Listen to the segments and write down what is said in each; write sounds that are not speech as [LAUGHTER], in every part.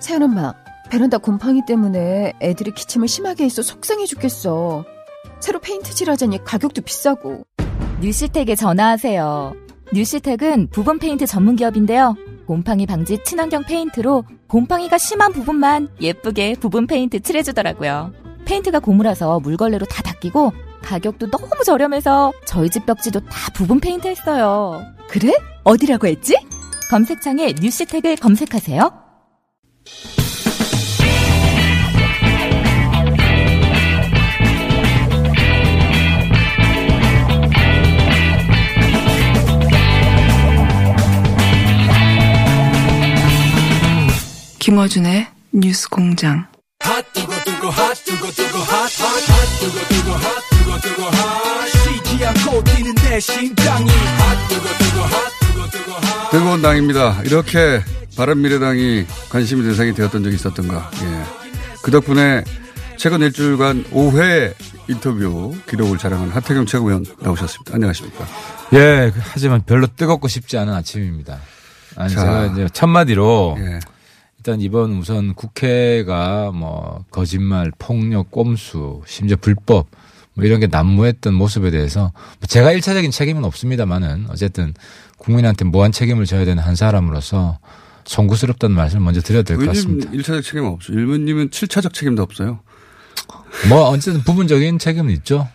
세연 엄마, 베란다 곰팡이 때문에 애들이 기침을 심하게 해서 속상해 죽겠어. 새로 페인트칠 하자니 가격도 비싸고. 뉴시텍에 전화하세요. 뉴시텍은 부분 페인트 전문 기업인데요. 곰팡이 방지 친환경 페인트로 곰팡이가 심한 부분만 예쁘게 부분 페인트 칠해주더라고요. 페인트가 고무라서 물걸레로 다 닦이고 가격도 너무 저렴해서 저희 집 벽지도 다 부분 페인트 했어요. 그래? 어디라고 했지? 검색창에 뉴시텍을 검색하세요. 김어준의 뉴스 공장. 뜨거운 당입니다. 이렇게 바른미래당이 관심의 대상이 되었던 적이 있었던가. 예. 그 덕분에 최근 일주일간 5회 인터뷰 기록을 자랑한 하태경 최고위원 나오셨습니다. 안녕하십니까. 예, 하지만 별로 뜨겁고 싶지 않은 아침입니다. 아니, 자. 제가 이제 첫마디로 예. 일단 이번 우선 국회가 뭐 거짓말, 폭력, 꼼수, 심지어 불법 뭐 이런 게 난무했던 모습에 대해서 뭐 제가 일차적인 책임은 없습니다만은 어쨌든 국민한테 무한 책임을 져야 되는 한 사람으로서 송구스럽다는 말씀을 먼저 드려야 될 것 같습니다. 의원님 1차적 책임 없죠. 일문님은 7차적 책임도 없어요. 뭐 어쨌든 부분적인 책임은 있죠.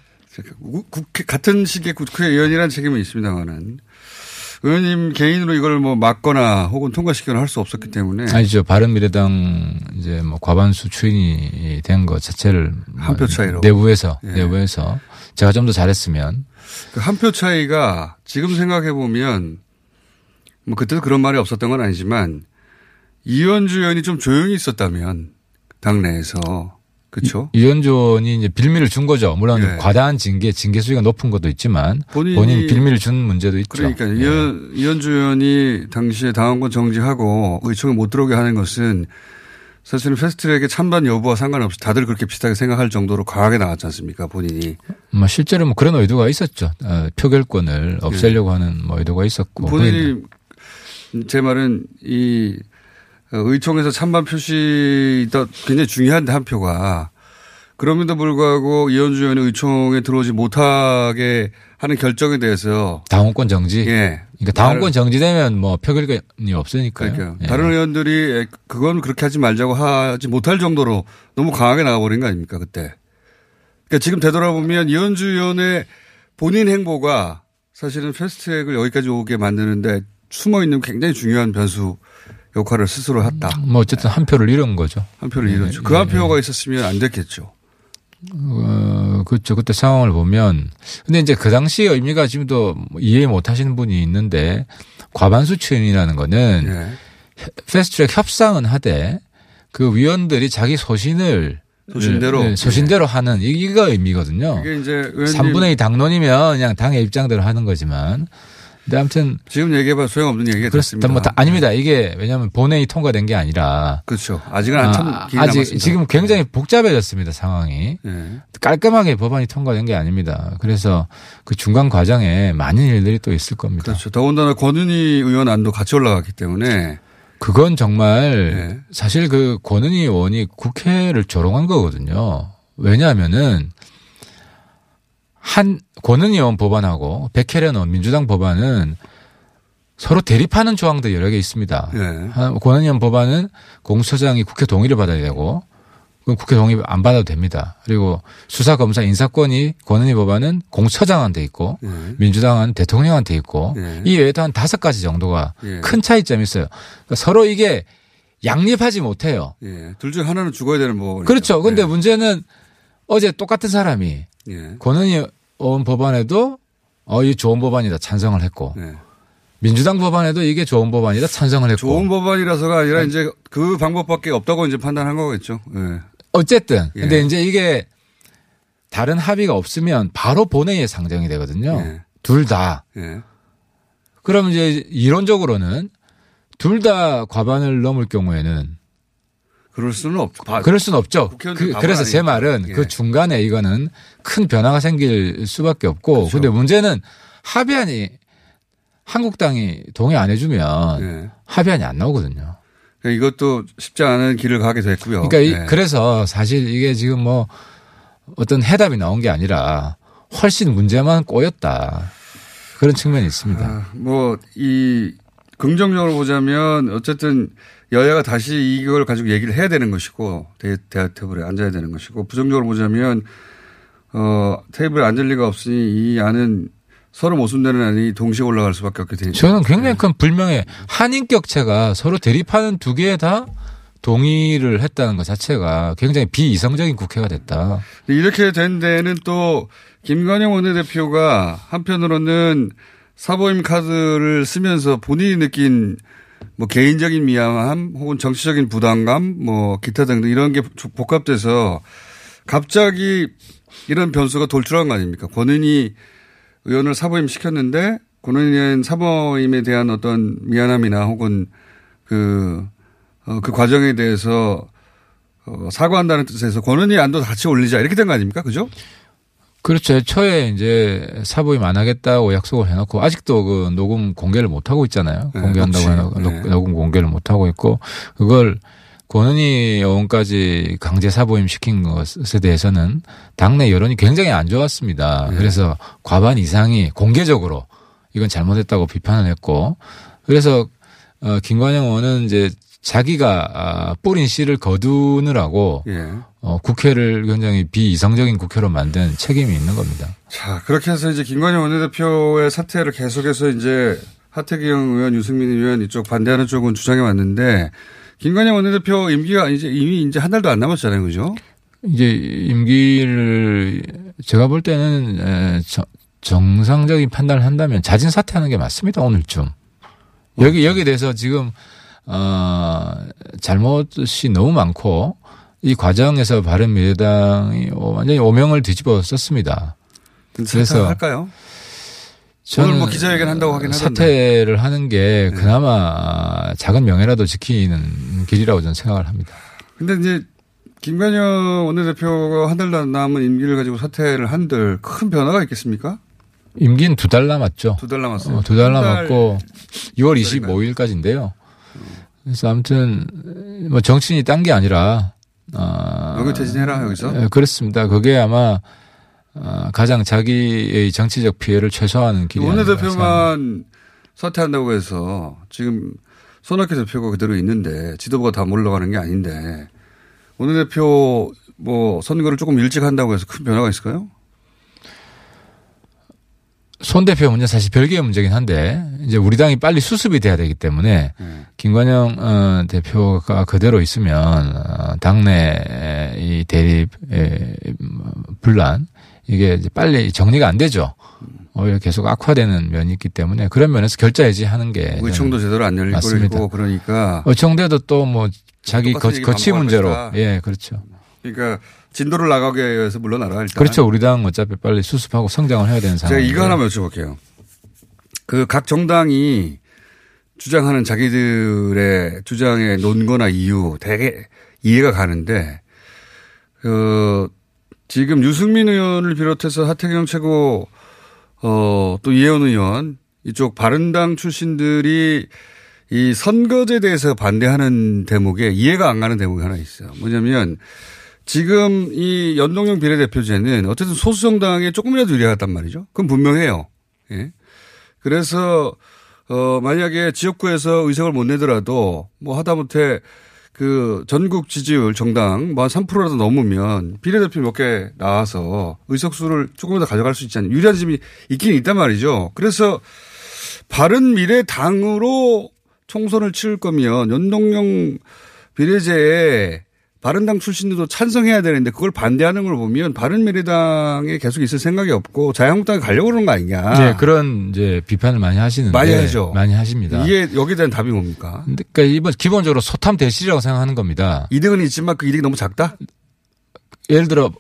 국- 국회, 같은 시기에 국회의원이라는 책임은 있습니다만은 의원님 개인으로 이걸 뭐 막거나 혹은 통과시키거나 할 수 없었기 때문에 아니죠. 바른미래당 이제 뭐 과반수 추인이 된 것 자체를 한 표 차이로. 내부에서 예. 내부에서 제가 좀 더 잘했으면 그 한 표 차이가 지금 생각해 보면 뭐 그때도 그런 말이 없었던 건 아니지만 이현주 의원이 좀 조용히 있었다면 당내에서 그렇죠. 이현주 의원이 이제 빌미를 준 거죠. 물론 예. 과다한 징계, 징계 수위가 높은 것도 있지만 본인이- 본인이 빌미를 준 문제도 있죠. 그러니까 예. 이현, 이현주 의원이 당시에 당원권 정지하고 의총에 못 들어오게 하는 것은 사실은 패스트트랙의 찬반 여부와 상관없이 다들 그렇게 비슷하게 생각할 정도로 과하게 나왔지 않습니까 본인이. 뭐 실제로 뭐 그런 의도가 있었죠. 어, 표결권을 없애려고 하는 뭐 의도가 있었고. 예. 본인이 제 말은 이 의총에서 찬반 표시 굉장히 중요한데 한 표가 그럼에도 불구하고 이현주 의원이 의총에 들어오지 못하게 하는 결정에 대해서 당원권 정지. 예. 그러니까 당원권 정지되면 뭐 표결권이 없으니까요. 그러니까 예. 다른 의원들이 그건 그렇게 하지 말자고 하지 못할 정도로 너무 강하게 나와버린 거 아닙니까 그때. 그러니까 지금 되돌아보면 이현주 의원의 본인 행보가 사실은 패스트트랙을 여기까지 오게 만드는데 숨어 있는 굉장히 중요한 변수 역할을 스스로 했다. 뭐 어쨌든 한 표를 잃은 거죠. 한 표를 예, 잃었죠. 예, 그한 예. 표가 있었으면 안 됐겠죠. 어, 그렇죠. 그때 상황을 보면. 근데 이제 그 당시 의미가 지금도 뭐 이해 못 하시는 분이 있는데 과반수 추인이라는 거는 예. 패스트트랙 협상은 하되 그 위원들이 자기 소신을 소신대로. 네, 소신대로 하는 이- 이거 의미거든요. 이게 이제 의원님 3분의 2 당론이면 그냥 당의 입장대로 하는 거지만. 근데 아무튼 지금 얘기해봐 소용없는 얘기가 그렇습니다. 됐습니다. 뭐 다- 아닙니다. 이게 왜냐하면 본회의 통과된 게 아니라 그렇죠. 아직은 한참 아, 길 아직 남았습니다. 지금 굉장히 복잡해졌습니다 상황이 예. 깔끔하게 법안이 통과된 게 아닙니다. 그래서 그 중간 과정에 많은 일들이 또 있을 겁니다. 그렇죠. 더군다나 권은희 의원 안도 같이 올라갔기 때문에 그건 정말 네. 사실 그 권은희 의원이 국회를 조롱한 거거든요. 왜냐하면은 한 권은희 의원 법안하고 백혜련 의원 민주당 법안은 서로 대립하는 조항도 여러 개 있습니다. 예. 한- 권한위원 법안은 공수처장이 국회 동의를 받아야 되고 그럼 국회 동의 안 받아도 됩니다. 그리고 수사 검사 인사권이 권한위 법안은 공수처장한테 있고 예. 민주당은 대통령한테 있고 예. 이 외에도 한 다섯 가지 정도가 예. 큰 차이점이 있어요. 그러니까 서로 이게 양립하지 못해요. 예. 둘중 하나는 죽어야 되는 뭐. 그렇죠. 근데 문제는 어제 똑같은 사람이 예. 권한위 의원 법안에도 어, 이 좋은 법안이다 찬성을 했고 예. 민주당 법안에도 이게 좋은 법안이다 찬성을 했고 좋은 법안이라서가 아니라 이제 그 방법밖에 없다고 이제 판단한 거겠죠. 예. 어쨌든 근데 예. 이제 이게 다른 합의가 없으면 바로 본회의에 상정이 되거든요. 예. 둘 다. 예. 그럼 이제 이론적으로는 둘 다 과반을 넘을 경우에는 그럴 수는 없. 바- 그럴 수는 없죠. 그, 래서제. 말은 예. 그 중간에 이거는 큰 변화가 생길 수밖에 없고 그렇죠. 근데 문제는 합의안이 한국당이 동의 안 해주면 예. 합의안이 안 나오거든요. 그러니까 이것도 쉽지 않은 길을 가게 됐고요. 그러니까 이- 예. 그래서 사실 이게 지금 뭐 어떤 해답이 나온 게 아니라 훨씬 문제만 꼬였다. 그런 측면이 있습니다. 아, 뭐, 이, 긍정적으로 보자면, 어쨌든, 여야가 다시 이걸 가지고 얘기를 해야 되는 것이고, 대, 대화 테이블에 앉아야 되는 것이고, 부정적으로 보자면, 어, 테이블에 앉을 리가 없으니 이 안은 서로 모순되는 안이 동시에 올라갈 수밖에 없게 되죠. 저는 굉장히 큰 불명예 한인 격체가 서로 대립하는 두개다 동의를 했다는 것 자체가 굉장히 비이성적인 국회가 됐다. 이렇게 된 데는 또, 김관영 원내대표가 한편으로는 사보임 카드를 쓰면서 본인이 느낀 뭐 개인적인 미안함 혹은 정치적인 부담감 뭐 기타 등등 이런 게 복합돼서 갑자기 이런 변수가 돌출한 거 아닙니까? 권은희 의원을 사보임 시켰는데 권은희 의원 사보임에 대한 어떤 미안함이나 혹은 그, 어, 그 과정에 대해서 어, 사과한다는 뜻에서 권은희 안도 같이 올리자 이렇게 된 거 아닙니까? 그죠? 그렇죠. 애초에 이제 사보임 안 하겠다고 약속을 해놓고 아직도 그 녹음 공개를 못 하고 있잖아요. 네, 공개한다고. 해놓고 네. 녹음 공개를 못 하고 있고 그걸 권은희 의원까지 강제 사보임 시킨 것에 대해서는 당내 여론이 굉장히 안 좋았습니다. 네. 그래서 과반 이상이 공개적으로 이건 잘못했다고 비판을 했고 그래서 어 김관영 의원은 이제 자기가 아, 뿌린 씨를 거두느라고 예. 어, 국회를 굉장히 비이성적인 국회로 만든 책임이 있는 겁니다. 자, 그렇게 해서 이제 김관영 원내대표의 사퇴를 계속해서 이제 하태경 의원, 유승민 의원 이쪽 반대하는 쪽은 주장해 왔는데 김관영 원내대표 임기가 이제 이미 이제 한 달도 안 남았잖아요. 그죠? 이제 임기를 제가 볼 때는 정상적인 판단을 한다면 자진 사퇴하는 게 맞습니다. 오늘쯤 여기 여기 대해서 지금 어 잘못이 너무 많고 이 과정에서 바른 미래당이 완전히 오명을 뒤집어 썼습니다. 그래서 할까요? 저는 오늘 뭐 기자회견 한다고 하긴 하던데. 사퇴를 하는 게 그나마 작은 명예라도 지키는 길이라고 저는 생각을 합니다. 근데 이제 김관영 원내대표가 한안 남은 임기를 가지고 사퇴를 한들 큰 변화가 있겠습니까? 임기는 두 달 남았죠. 두 달 남았어요. 어, 두달한 남았고 6월 25일까지인데요. 그래서 아무튼 뭐 정치인이 딴 게 아니라 아, 명예퇴진해라 여기서. 예, 그렇습니다. 그게 아마 아, 가장 자기의 정치적 피해를 최소화하는 길이. 원내대표만 사퇴한다고 해서 지금 손학규 대표가 그대로 있는데 지도부가 다 몰러가는 게 아닌데 원내대표 뭐 선거를 조금 일찍 한다고 해서 큰 변화가 있을까요? 손 대표 문제 사실 별개의 문제긴 한데 이제 우리 당이 빨리 수습이 돼야 되기 때문에 네. 김관영 어, 대표가 그대로 있으면 어, 당내 이 대립 의 분란 이게 이제 빨리 정리가 안 되죠. 오히려 계속 악화되는 면이 있기 때문에 그런 면에서 결자 해지하는 게 의총도 제대로 안. 거고 그러니까 의총대도 또 뭐 자기 거, 거치 문제로. 예 그렇죠. 그러니까 진도를 나가게 해서 물러나라 일단. 그렇죠. 우리 당 어차피 빨리 수습하고 성장을 해야 되는 제가 상황. 이거 하나만 여쭤볼게요. 그 각 정당이 주장하는 자기들의 주장의 논거나 이유 되게 이해가 가는데 그 지금 유승민 의원을 비롯해서 하태경 최고 어또 이혜원 의원 이쪽 바른당 출신들이 이 선거제에 대해서 반대하는 대목에 이해가 안 가는 대목이 하나 있어요. 뭐냐면 지금 이 연동형 비례대표제는 어쨌든 소수 정당에 조금이라도 유리하단 말이죠. 그건 분명해요. 예. 그래서 어, 만약에 지역구에서 의석을 못 내더라도 뭐 하다못해 그 전국 지지율 정당 뭐한 3%라도 넘으면 비례대표 몇 개 나와서 의석수를 조금 더 가져갈 수 있지 않냐. 유리한 점이 있긴 있단 말이죠. 그래서 바른 미래 당으로 총선을 치를 거면 연동형 비례제에 바른당 출신들도 찬성해야 되는데 그걸 반대하는 걸 보면 바른미래당에 계속 있을 생각이 없고 자유한국당에 가려고 그러는 거 아니냐. 네, 그런 이제 비판을 많이 하시는데 많이 하죠. 많이 하십니다. 이게 여기에 대한 답이 뭡니까? 그러니까 이번 기본적으로 소탐 대실이라고 생각하는 겁니다. 이득은 있지만 그 이득이 너무 작다? 예를 들어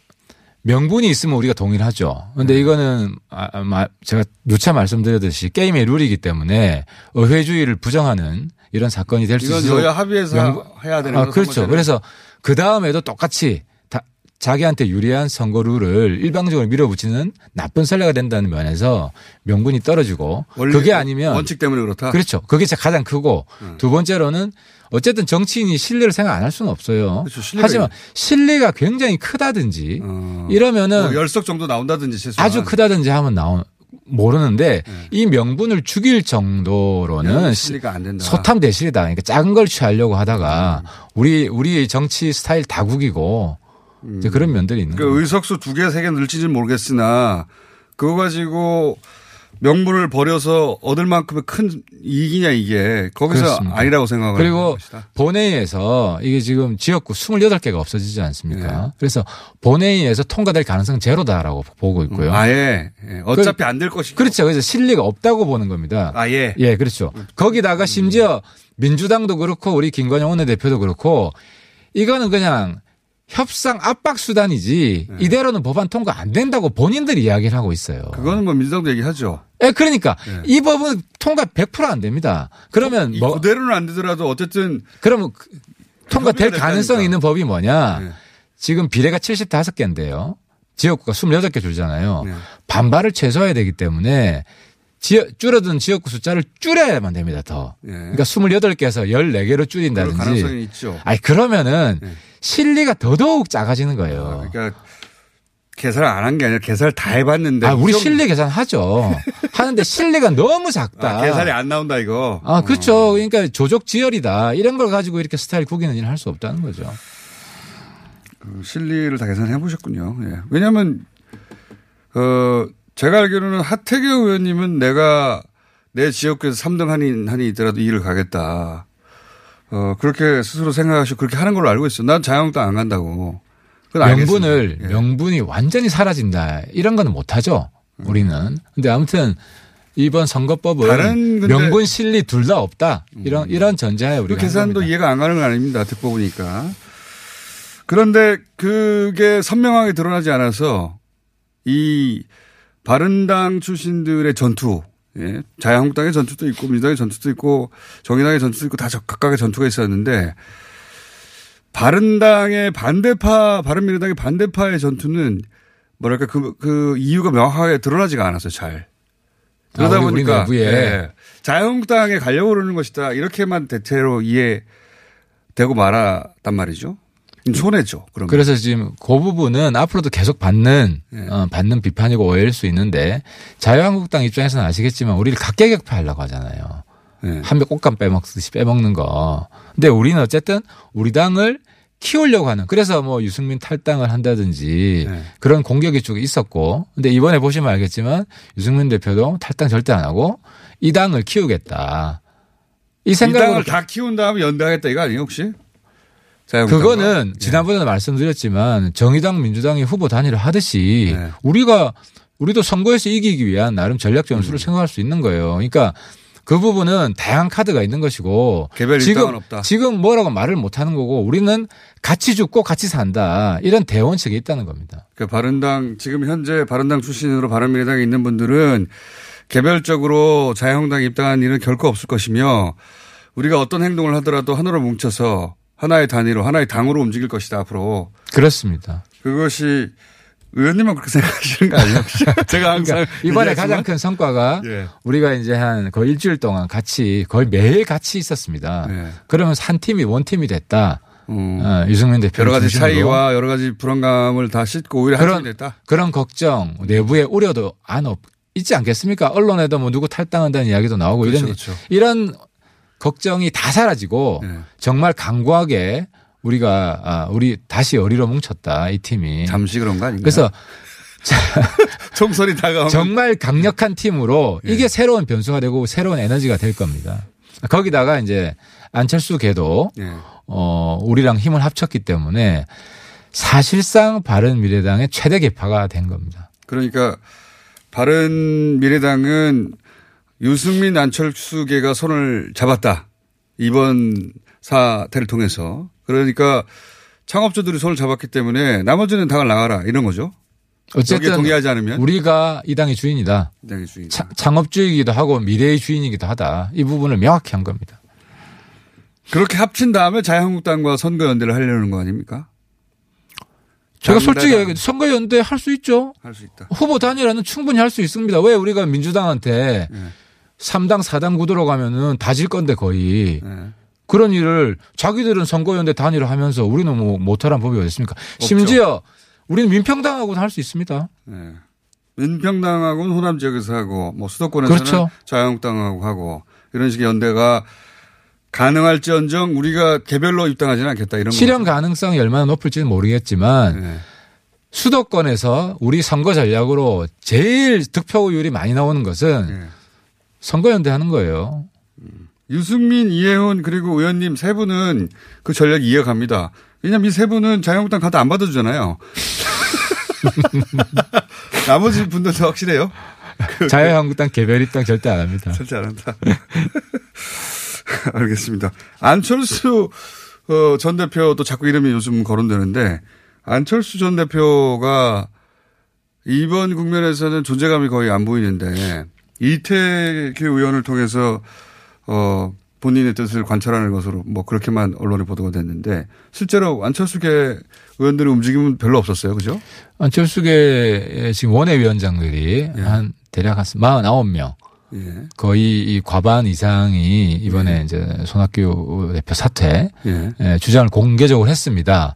명분이 있으면 우리가 동의를 하죠. 근데 이거는 아, 제가 누차 말씀드렸듯이 게임의 룰이기 때문에 의회주의를 부정하는 이런 사건이 될 수 있어요. 이건 여야 합의해서 명분. 해야 되는 아, 그렇죠. 그래서 그 다음에도 똑같이 다 자기한테 유리한 선거 룰을 일방적으로 밀어붙이는 나쁜 선례가 된다는 면에서 명분이 떨어지고 그게 아니면 원칙 때문에 그렇다. 그렇죠. 그게 가장 크고 음. 두 번째로는 어쨌든 정치인이 신뢰를 생각 안 할 수는 없어요. 그렇죠. 하지만 신뢰가 굉장히 크다든지 어. 이러면은 뭐 열석 정도 나온다든지 최소한. 아주 크다든지 하면 나온 모르는데 네. 이 명분을 죽일 정도로는 소탐 대실이다. 그러니까 작은 걸 취하려고 하다가 음. 우리 우리 정치 스타일 다국이고 음. 그런 면들이 있는 그 의석수 두 개, 세 개 늘지는 모르겠으나 그거 가지고 명분을 버려서 얻을 만큼의 큰 이익이냐 이게 거기서 그렇습니다. 아니라고 생각을 그리고 본회의에서 이게 지금 지역구 28개가 없어지지 않습니까? 네. 그래서 본회의에서 통과될 가능성 제로다라고 보고 있고요. 음, 아예 예. 어차피 그, 안될 것이고 그렇죠. 그래서 실리가 없다고 보는 겁니다. 아예 예 그렇죠. 거기다가 심지어 민주당도 그렇고 우리 김관영 원내대표도 그렇고 이거는 그냥 협상 압박 수단이지 네. 이대로는 법안 통과 안 된다고 본인들이 이야기를 하고 있어요. 그거는 뭐 민주당도 얘기하죠. 예, 네, 그러니까 네. 이 법은 통과 100%안 됩니다. 그러면 뭐 그대로는 안 되더라도 어쨌든 그러면 그 통과될 가능성이 있는 법이 뭐냐? 네. 지금 비례가 75개인데요. 지역구가 28개 줄잖아요. 네. 반발을 최소화해야 되기 때문에 지역, 줄어든 지역구 숫자를 줄여야만 됩니다, 더. 예. 그러니까 28개에서 14개로 줄인다든지. 가능성이 있죠. 아니, 그러면은 예. 실리가 더더욱 작아지는 거예요. 아, 그러니까 계산을 안 한 게 아니라 계산을 다 해봤는데. 아, 우리 실리 계산하죠. [LAUGHS] 하는데 실리가 너무 작다. 아, 계산이 안 나온다, 이거. 아, 그렇죠. 그러니까 조족 지열이다. 이런 걸 가지고 이렇게 스타일 구기는 일을 할 수 없다는 거죠. 그 실리를 다 계산해 보셨군요. 예. 왜냐하면, 어, 제가 알기로는 하태경 의원님은 내가 내 지역구에서 3등 한이, 한이 있더라도 일을 가겠다. 어, 그렇게 스스로 생각하시고 그렇게 하는 걸로 알고 있어. 난 자유한국당 안 간다고. 명분을, 예. 명분이 완전히 사라진다. 이런 거는 못하죠. 우리는. 근데 아무튼 이번 선거법은 명분 실리 둘 다 없다. 이런, 음. 이런 전제하에 우리가. 그 계산도 이해가 안 가는 건 아닙니다. 듣고 보니까. 그런데 그게 선명하게 드러나지 않아서 이 바른당 출신들의 전투, 예. 자유한국당의 전투도 있고 민주당의 전투도 있고 정의당의 전투도 있고 다 각각의 전투가 있었는데 바른당의 반대파, 바른미래당의 반대파의 전투는 뭐랄까 그, 그 이유가 명확하게 드러나지가 않았어요, 잘. 그러다 아, 보니까 예. 자유한국당에 가려고 그러는 것이다. 이렇게만 대체로 이해되고 말았단 말이죠. 손해죠. 그러면. 그래서 지금 그 부분은 앞으로도 계속 받는 네. 어, 받는 비판이고 오해일 수 있는데 자유한국당 입장에서는 아시겠지만 우리를 각계격파하려고 하잖아요. 네. 한명 꽃감 빼먹듯이 빼먹는 거. 근데 우리는 어쨌든 우리 당을 키우려고 하는 그래서 뭐 유승민 탈당을 한다든지 네. 그런 공격이 쭉 있었고 근데 이번에 보시면 알겠지만 유승민 대표도 탈당 절대 안 하고 이 당을 키우겠다. 이 생각을 이 당을 다 키운 다음에 연대하겠다 이거 아니에요 혹시? 그거는 예. 지난번에도 말씀드렸지만 정의당 민주당이 후보 단일화 하듯이 네. 우리가 우리도 선거에서 이기기 위한 나름 전략 전술을 음. 생각할 수 있는 거예요. 그러니까 그 부분은 다양한 카드가 있는 것이고 지금 지금 뭐라고 말을 못 하는 거고 우리는 같이 죽고 같이 산다 이런 대원칙이 있다는 겁니다. 그 바른당 지금 현재 바른당 출신으로 바른미래당에 있는 분들은 개별적으로 자유한국당 입당한 일은 결코 없을 것이며 우리가 어떤 행동을 하더라도 하나로 뭉쳐서 하나의 단위로 하나의 당으로 움직일 것이다 앞으로. 그렇습니다. 그것이 의원님은 그렇게 생각하시는 거 아니에요? [LAUGHS] 제가 항상 그러니까 이번에 가장 큰 성과가 예. 우리가 이제 한 거의 일주일 동안 같이 거의 매일 같이 있었습니다. 예. 그러면 한 팀이 원 팀이 됐다. 음. 어, 유승민 대표 여러 가지 차이와 여러 가지 불안감을 다 싣고 오히려 그런, 한 팀이 됐다. 그런 걱정 내부의 우려도 안 없, 있지 않겠습니까? 언론에도 뭐 누구 탈당한다는 이야기도 나오고 그렇죠, 이런 그렇죠. 이런 걱정이 다 사라지고 네. 정말 강구하게 우리가 아, 우리 다시 어리로 뭉쳤다 이 팀이. 잠시 그런 거 아닌가요? 그래서 [LAUGHS] 총선이 다가오면 정말 강력한 팀으로 예. 이게 새로운 변수가 되고 새로운 에너지가 될 겁니다. 거기다가 이제 안철수 걔도 예. 어 우리랑 힘을 합쳤기 때문에 사실상 바른 미래당의 최대 개파가 된 겁니다. 그러니까 바른 미래당은 유승민 안철수계가 손을 잡았다. 이번 사태를 통해서. 그러니까 창업주들이 손을 잡았기 때문에 나머지는 당을 나가라 이런 거죠. 어쨌든 동의하지 않으면 우리가 이 당의 주인이다. 당의 주인. 차- 창업주이기도 하고 미래의 주인이기도 하다. 이 부분을 명확히 한 겁니다. 그렇게 합친 다음에 자유한국당과 선거연대를 하려는 거 아닙니까? 제가. 솔직히 얘기해 선거연대 할 수 있죠. 할 수 있다. 후보 단일화는 충분히 할 수 있습니다. 왜 우리가 민주당한테 네. 3당 4당 구도로 가면은 다 질 건데 거의 네. 그런 일을 자기들은 선거연대 단일화 하면서 우리는 뭐 못하란 법이 어디 있습니까? 심지어 우리는 민평당하고도 할수 있습니다. 네. 민평당하고는 호남 지역에서 하고 뭐 수도권에서는 그렇죠. 자유한국당하고 하고 이런 식의 연대가 가능할지언정 우리가 개별로 입당하지는 않겠다 이런 실현. 가능성이 얼마나 높을지는 모르겠지만 네. 수도권에서 우리 선거 전략으로 제일 득표율이 많이 나오는 것은 네. 선거연대 하는 거예요. 유승민, 이혜훈 그리고 의원님 세 분은 그 전략 이어갑니다. 왜냐하면 이 세 분은 자유한국당 카드 안 받아주잖아요. [LAUGHS] 나머지 분들도 확실해요. [LAUGHS] 자유한국당 개별 입당 절대 안 합니다. 절대 안 한다. [LAUGHS] 알겠습니다. 안철수 어, 전 대표도 자꾸 이름이 요즘 거론되는데 안철수 전 대표가 이번 국면에서는 존재감이 거의 안 보이는데 이태규 의원을 통해서 어 본인의 뜻을 관철하는 것으로 뭐 그렇게만 언론에 보도가 됐는데 실제로 안철수계 의원들의 움직임은 별로 없었어요. 그죠? 안철수계 지금 원외위원장들이 한 대략 한 49명 예. 거의 이 과반 이상이 이번에 이제 손학규 대표 사퇴 예. 예, 주장을 공개적으로 했습니다.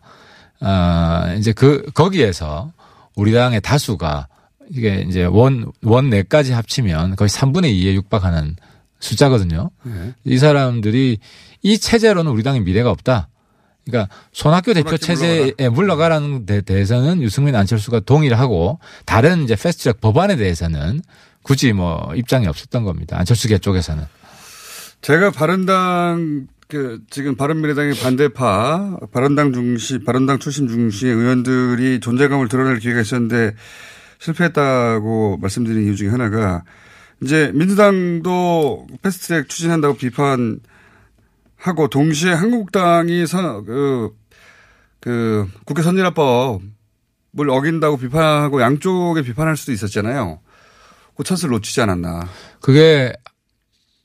아, 이제 그, 거기에서 우리 당의 다수가 이게 이제 원, 원 내까지 합치면 거의 3분의 2에 육박하는 숫자거든요. 예. 이 사람들이 이 체제로는 우리 당의 미래가 없다. 그러니까 손학규 대표 체제에 물러가라는 데 대해서는 유승민 안철수가 동의를 하고 다른 이제 패스트트랙 법안에 대해서는 굳이 뭐 입장이 없었던 겁니다. 안철수계 쪽에서는. 제가 바른당 그 지금 바른미래당의 반대파 바른당 중심 바른당 출신 중심의 의원들이 존재감을 드러낼 기회가 있었는데 실패했다고 말씀드린 이유 중에 하나가 이제 민주당도 패스트트랙 추진한다고 비판하고 동시에 한국당이 선, 그, 그 국회 선진화법을 어긴다고 비판하고 양쪽에 비판할 수도 있었잖아요. 그 찬스를 놓치지 않았나. 그게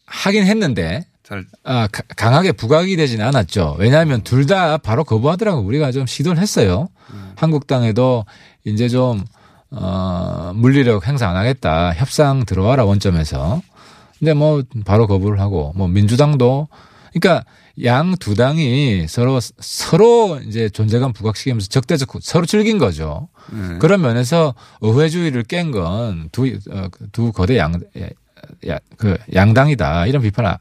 하긴 했는데 잘 아, 가- 강하게 부각이 되지는 않았죠. 왜냐하면 둘 다 바로 거부하더라고 우리가 좀 시도를 했어요. 한국당에도 이제 좀 어, 물리력 행사 안 하겠다. 협상 들어와라 원점에서. 근데 뭐 바로 거부를 하고 뭐 민주당도 그러니까 양 두 당이 서로 서로 이제 존재감 부각시키면서 적대적 서로 즐긴 거죠. 네. 그런 면에서 의회주의를 깬 건 두두 거대 양, 야, 그 양당이다 이런 비판 안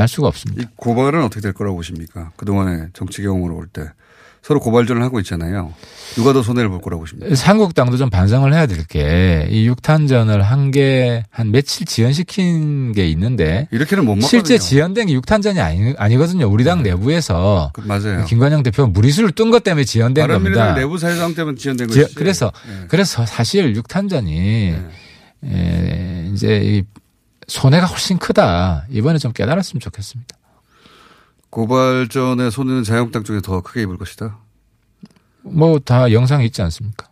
할 수가 없습니다. 이 고발은 어떻게 될 거라고 보십니까? 그동안의 정치 경험으로 볼 때. 서로 고발전을 하고 있잖아요. 누가 더 손해를 볼 거라고 보십니까? 한국당도 좀 반성을 해야 될 게 이 육탄전을 한 게 한 며칠 지연시킨 게 있는데 이렇게는 못 먹거든요. 실제 지연된 게 육탄전이 아니, 아니거든요. 우리 당 내부에서 그, 맞아요. 김관영 대표가 무리수를 뜬 것 때문에 지연된 겁니다. 내부 사회상 때문에 지연된 지- 것이지. 그래서 네. 그래서 사실 육탄전이 에, 이제 이 손해가 훨씬 크다. 이번에 좀 깨달았으면 좋겠습니다. 고발전의 손해는 자유한국당 쪽에 더 크게 입을 것이다. 뭐 다 영상이 있지 않습니까?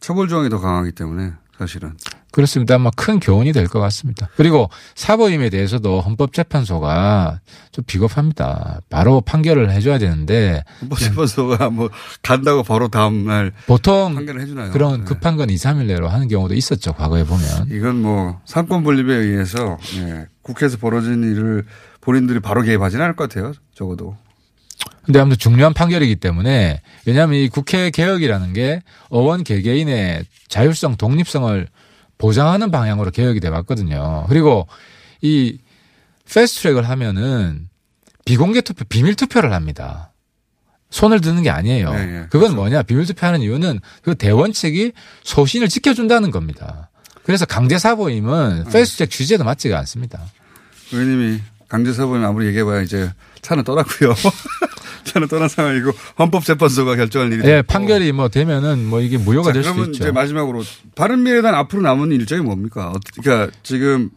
처벌 조항이 더 강하기 때문에 사실은. 그렇습니다. 아마 큰 교훈이 될 것 같습니다. 그리고 사보임에 대해서도 헌법재판소가 좀 비겁합니다. 바로 판결을 해줘야 되는데 헌법재판소가 뭐 간다고 바로 다음날 보통 판결을 해주나요? 그런 네. 급한 건 2, 3일 내로 하는 경우도 있었죠. 과거에 보면. 이건 뭐 상권 분립에 의해서 예, 국회에서 벌어진 일을 본인들이 바로 개입하지는 않을 것 같아요. 적어도. 근데 아무튼 중요한 판결이기 때문에 왜냐하면 이 국회 개혁이라는 게 어원 개개인의 자율성, 독립성을 보장하는 방향으로 개혁이 돼 왔거든요. 그리고 이 fast track을 하면은 비공개 투표, 비밀 투표를 합니다. 손을 드는 게 아니에요. 네, 네, 그건 뭐냐? 비밀 투표하는 이유는 그 대원칙이 소신을 지켜준다는 겁니다. 그래서 강제 사보임은 네. fast track 취지에도 맞지가 않습니다. 의원님이 강제 사보임 아무리 얘기해봐야 이제 차는 떠났고요. [LAUGHS] 차는 떠난 상황이고 헌법재판소가 결정할 일이 예, 됐고. 판결이 뭐 되면은 뭐 이게 무효가 자, 될 그러면 있죠. 이제 마지막으로 바른미래당 앞으로 남은 일정이 뭡니까? 어, 그러니까 지금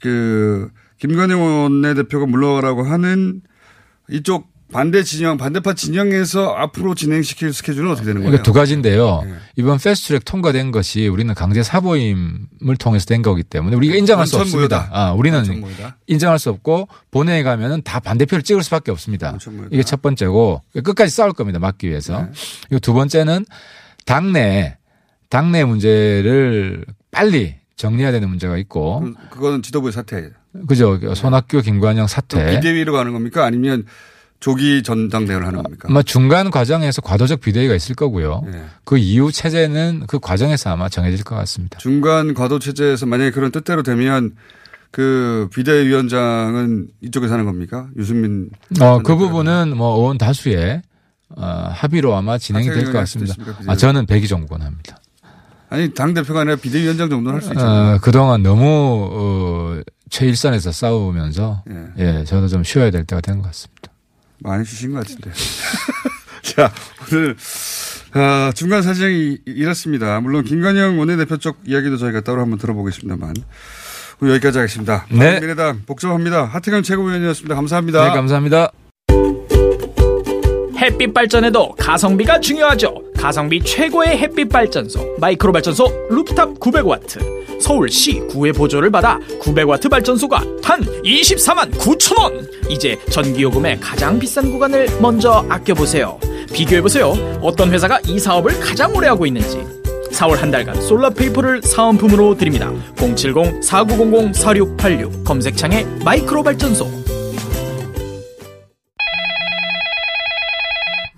그 김건희 원내대표가 물러가라고 하는 이쪽 반대 진영, 반대파 진영에서 앞으로 진행시킬 스케줄은 어떻게 되는 거예요? 그러니까 두 가지인데요. 네. 이번 패스트트랙 통과된 것이 우리는 강제 사보임을 통해서 된 거기 때문에 우리가 인정할 수. 없습니다. 아, 우리는 원천무효다. 인정할 수 없고 본회에 가면은 다 반대표를 찍을 수밖에 없습니다. 원천무효다. 이게 첫 번째고 끝까지 싸울 겁니다. 막기 위해서. 네. 두 번째는 당내 당내 문제를 빨리 정리해야 되는 문제가 있고 그, 그거는 지도부의 사퇴. 그죠 손학규 김관영 사퇴 비대위로 가는 겁니까? 아니면 조기 전당대회를 하는 겁니까? 아마 중간 과정에서 과도적 비대위가 있을 거고요. 네. 그 이후 체제는 그 과정에서 아마 정해질 것 같습니다. 중간 과도 체제에서 만약에 그런 뜻대로 되면 그 비대위원장은 이쪽에서 하는 겁니까? 유승민. 어, 그. 부분은 뭐 의원 다수의 어, 합의로 아마 진행이 될 것 같습니다. 아, 저는 백의종군 합니다. 아니 당 대표가 아니라 비대위원장 정도는 할 수 있잖아요. 어, 그동안 너무 어, 최일선에서 싸우면서 예. 예, 저도 좀 쉬어야 될 때가 된 것 같습니다. 많이 주신 것 같은데. [LAUGHS] 자, 오늘, 아, 중간 사정이 이렇습니다. 물론 김관영 원내대표 쪽 이야기도 저희가 따로 한번 들어보겠습니다만. 여기까지 하겠습니다. 네. 미래당 복잡합니다. 하태경 최고위원이었습니다. 감사합니다. 네, 감사합니다. 햇빛 발전에도 가성비가 중요하죠. 가성비 최고의 햇빛 발전소 마이크로 발전소 루프탑 900와트. 서울시 구의 보조를 받아 900와트 발전소가 단 24만 9천 원. 이제 전기요금의 가장 비싼 구간을 먼저 아껴보세요. 비교해보세요. 어떤 회사가 이 사업을 가장 오래 하고 있는지. 4월 한 달간 솔라페이퍼를 사은품으로 드립니다. 070-4900-4686 검색창에 마이크로 발전소.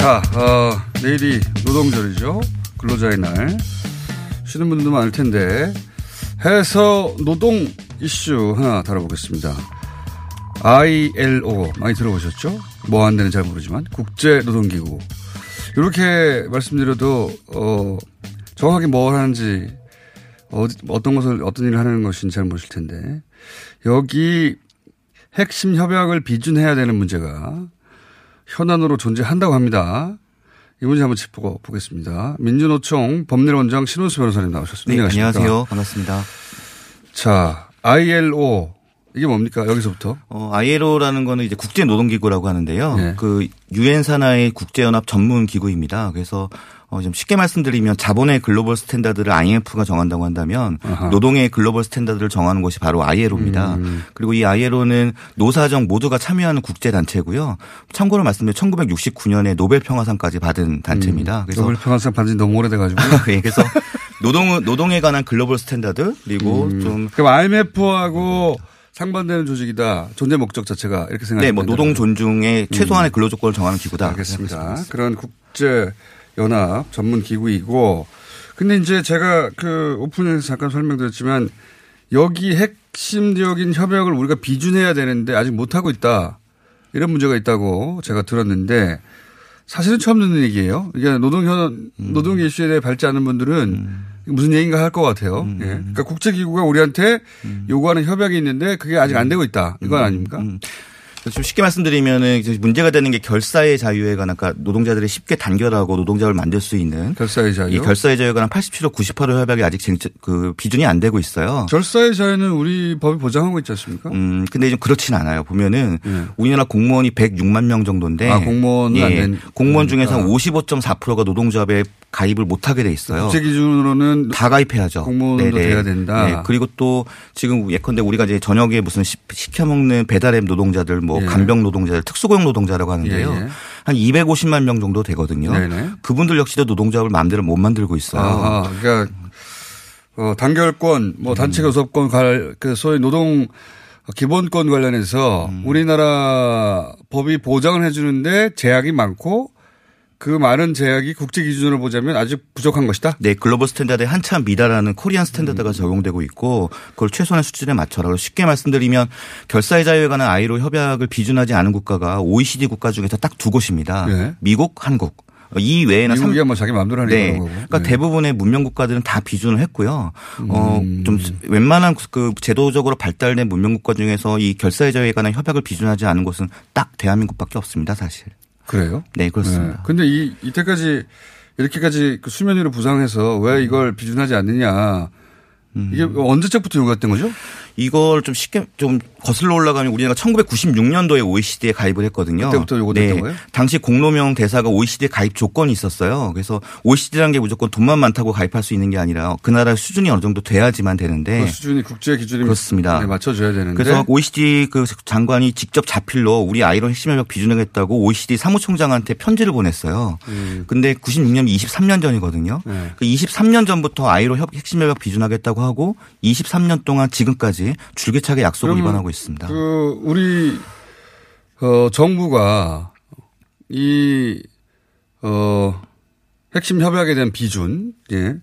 자, 어, 내일이 노동절이죠. 근로자의 날. 쉬는 분들도 많을 텐데, 해서 노동 이슈 하나 다뤄보겠습니다. ILO 많이 들어보셨죠? 뭐 하는데는 잘 모르지만 국제노동기구 이렇게 말씀드려도 어 정확하게 뭘 하는지 어디, 어떤 것을 어떤 일을 하는 것인지 잘 모르실 텐데 여기 핵심 협약을 비준해야 되는 문제가 현안으로 존재한다고 합니다. 이 문제 한번 짚어보겠습니다. 민주노총 법률원장 신원수 변호사님 나오셨습니다. 네? 안녕하세요. 반갑습니다. 자, ILO 이게 뭡니까? 여기서부터. 어, ILO라는 거는 이제 국제 노동 기구라고 하는데요. 네. 그 유엔 산하의 국제 연합 전문 기구입니다. 그래서 어, 좀 쉽게 말씀드리면 자본의 글로벌 스탠다드를 IMF가 정한다고 한다면 아하. 노동의 global standard를 정하는 것이 바로 ILO입니다. 음. 그리고 이 ILO는 노사정 모두가 참여하는 국제 단체고요. 참고로 말씀드리면 1969년에 노벨 평화상까지 받은 단체입니다. 그래서 노벨 평화상 받은 지 너무 오래돼 가지고. [LAUGHS] 예, 그래서 노동은 노동에 관한 global standard 그리고 음. 좀 그럼 IMF하고 상반되는 조직이다. 존재 목적 자체가 이렇게 생각하면 네, 뭐 노동 존중의 최소한의 근로 조건을 정하는 기구다. 음. 알겠습니다. 그런 국제 연합 전문 기구이고 근데 이제 제가 그 오픈에서 잠깐 설명드렸지만 여기 핵심적인 협약을 우리가 비준해야 되는데 아직 못 하고 있다. 이런 문제가 있다고 제가 들었는데 사실은 처음 듣는 얘기예요. 이게 노동 현 노동 이슈에 대해 밟지 않은 분들은 무슨 얘기인가 할 것 같아요. 예. 그러니까 국제기구가 우리한테 요구하는 협약이 있는데 그게 아직 안 되고 있다. 이건 아닙니까? 좀 쉽게 말씀드리면은 문제가 되는 게 결사의 자유에 관한 그러니까 노동자들이 쉽게 단결하고 노동자를 만들 수 있는 결사의 자유. 이 결사의 자유에 관한 87호, 98호 협약이 아직 쟁- 그 비준이 안 되고 있어요. 결사의 자유는 우리 법이 보장하고 있지 않습니까? 음, 근데 좀 그렇진 않아요. 보면은 우리나라 공무원이 106만 명 정도인데 예. 아, 공무원은 안 된- 공무원 중에서 그러니까. 55.4%가 노동조합에 가입을 못 하게 돼 있어요. 국제 기준으로는 다 가입해야죠. 공무원도 돼야 된다. 네. 그리고 또 지금 예컨대 우리가 이제 저녁에 무슨 시- 시켜 먹는 배달앱 노동자들 뭐 예. 간병 노동자들 특수고용 노동자라고 하는데요. 예, 예. 한 250만 명 정도 되거든요. 네네. 그분들 역시도 노동조합을 마음대로 못 만들고 있어요. 아하, 그러니까 어, 단결권, 뭐 단체 교섭권 갈, 그 소위 노동 기본권 관련해서 우리나라 법이 보장을 해주는데 제약이 많고 그 많은 제약이 국제 기준으로 보자면 아직 부족한 것이다. 네, global standard에 한참 미달하는 Korean 음. standard가 적용되고 있고 그걸 최소한의 수준에 맞춰라. 쉽게 말씀드리면 결사의 자유에 관한 ILO 협약을 비준하지 않은 국가가 OECD 국가 중에서 딱 두 곳입니다. 네. 미국, 한국. 이 외에는 미국이 삼- 뭐 자기 마음대로 하는 네. 거고. 그러니까 네. 대부분의 문명 국가들은 다 비준을 했고요. 음. 어, 좀 웬만한 그 제도적으로 발달된 문명 국가 중에서 이 결사의 자유에 관한 협약을 비준하지 않은 곳은 딱 대한민국밖에 없습니다, 사실. 그래요? 네, 그렇습니다. 네. 근데 이, 이때까지 이렇게까지 그 수면 위로 부상해서 왜 이걸 비준하지 않느냐. 이게 언제적부터 요구했던 거죠? 이걸 좀 쉽게 좀 거슬러 올라가면 우리나라가 1996년도에 OECD에 가입을 했거든요. 그때부터 요거 됐던 거예요? 당시 공로명 대사가 OECD 가입 조건이 있었어요. 그래서 OECD라는 게 무조건 돈만 많다고 가입할 수 있는 게 아니라 그 나라 수준이 어느 정도 돼야지만 되는데 그 수준이 국제 기준에 그렇습니다. 네, 맞춰줘야 되는데. 그래서 OECD 그 장관이 직접 자필로 우리 아이론 핵심 협약 비준하겠다고 OECD 사무총장한테 편지를 보냈어요. 음. 근데 96년 23년 전이거든요. 네. 그 23년 전부터 아이로 협- 핵심 협약 비준하겠다고 하고 23년 동안 지금까지 줄기차게 약속을 위반하고 있습니다. 그 우리 어 정부가 이 어, 핵심 협약에 대한 비준, 예.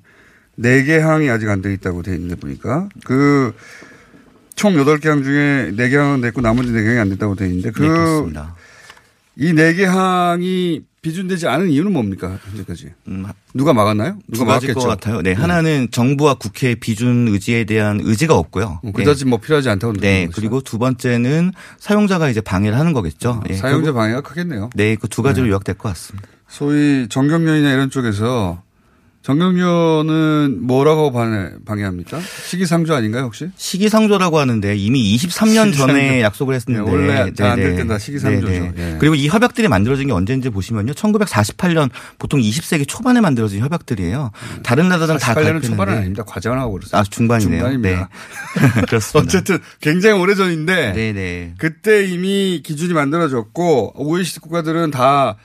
네개 항이 아직 안 돼 있다고 돼 있는데 보니까 그총 8개 항 중에 4개 항은 됐고 나머지 4개 항이 안 됐다고 돼 있는데 그. 이 네개 항이 비준되지 않은 이유는 뭡니까? 현재까지. 음, 누가 막았나요? 두 누가 막았겠죠. 것 같아요. 네, 하나는 정부와 국회의 비준 의지에 대한 의지가 없고요. 음, 그다지 뭐 필요하지 않다고 네, 느끼는 그리고 두 번째는 사용자가 이제 방해를 하는 거겠죠. 예, 사용자 그거- 방해가 크겠네요. 네, 그 두 가지로 네. 요약될 것 같습니다. 소위 정경련이나 이런 쪽에서 정경련은 뭐라고 방해, 방해합니까? 시기상조 아닌가요 혹시? 시기상조라고 하는데 이미 23년 시기상조. 전에 약속을 했었는데 네, 원래 잘안될 네네. 땐다 시기상조죠. 네네. 예. 그리고 이 협약들이 만들어진 게 언제인지 보시면요. 1948년 보통 20세기 초반에 만들어진 협약들이에요. 다른 나라들은 다 48년은 가입했는데 초반은 아닙니다. 과정을 하고 그랬어요. 아, 중반이네요. 중반입니다. 네. [LAUGHS] [LAUGHS] 그렇습니다. 어쨌든 굉장히 오래 전인데 네네. 그때 이미 기준이 만들어졌고 OECD 국가들은 다